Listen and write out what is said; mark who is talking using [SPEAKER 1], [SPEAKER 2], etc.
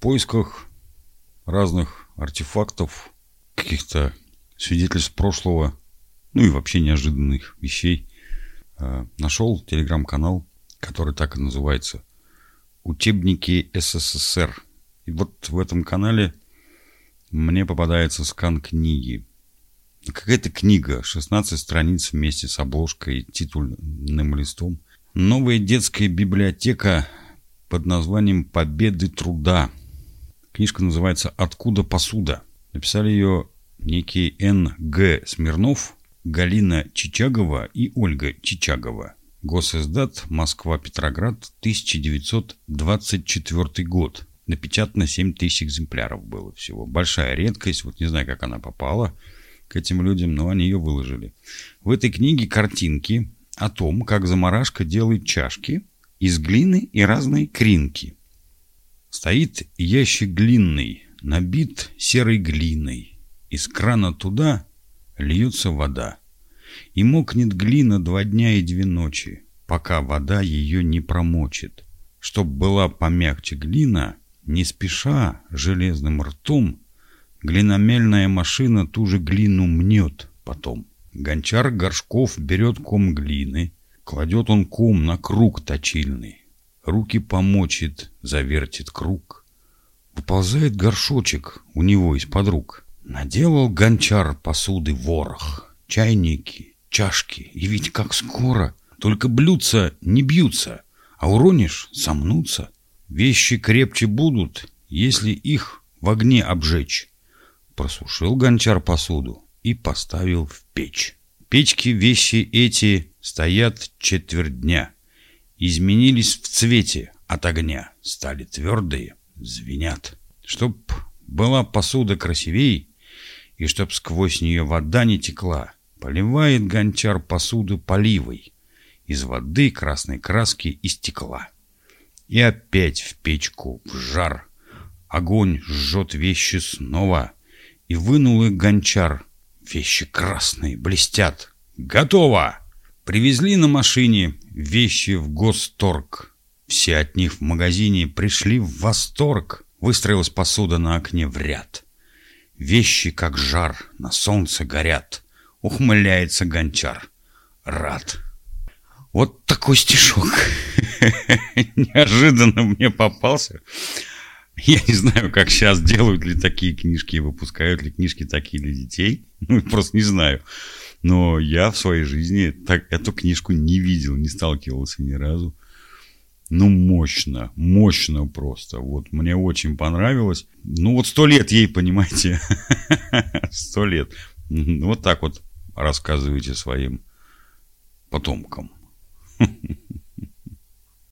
[SPEAKER 1] поисках разных артефактов, каких-то свидетельств прошлого, ну и вообще неожиданных вещей, э, нашел телеграм-канал, который так и называется «Учебники СССР». И вот в этом канале мне попадается скан книги. Какая-то книга, 16 страниц вместе с обложкой, титульным листом. Новая детская библиотека под названием «Победы труда». Книжка называется «Откуда посуда?». Написали ее некие Н. Г. Смирнов, Галина Чичагова и Ольга Чичагова. Госиздат Москва-Петроград, 1924 год. Напечатано 7 тысяч экземпляров было всего. Большая редкость, вот не знаю, как она попала к этим людям, но они ее выложили. В этой книге картинки о том, как заморашка делает чашки из глины и разные кринки. Стоит ящик глинный, набит серой глиной. Из крана туда льется вода. И мокнет глина два дня и две ночи, пока вода ее не промочит. Чтоб была помягче глина, не спеша железным ртом, глиномельная машина ту же глину мнет потом. Гончар горшков берет ком глины, кладет он ком на круг точильный. Руки помочит, завертит круг. Выползает горшочек у него из-под рук. Наделал гончар посуды ворох, чайники, чашки. И ведь как скоро, только блюдца не бьются, а уронишь — сомнутся. Вещи крепче будут, если их в огне обжечь. Просушил гончар посуду и поставил в печь. Печки вещи эти стоят четверть дня. Изменились в цвете от огня, стали твердые, звенят. Чтоб была посуда красивей, и чтоб сквозь нее вода не текла, поливает гончар посуду поливой из воды, красной краски и стекла. И опять в печку, в жар. Огонь жжет вещи снова. И вынул их гончар. Вещи красные, блестят. Готово! Привезли на машине вещи в госторг. Все от них в магазине пришли в восторг. Выстроилась посуда на окне в ряд. Вещи, как жар, на солнце горят. Ухмыляется гончар. Рад. Вот такой стишок. Неожиданно мне попался. Я не знаю, как сейчас делают ли такие книжки, выпускают ли книжки такие для детей. Ну, просто не знаю. Но я в своей жизни так, эту книжку не видел, не сталкивался ни разу. Ну, мощно, мощно просто. Вот мне очень понравилось. Ну, вот сто лет ей, понимаете. Сто лет. Вот так вот рассказывайте своим потомкам.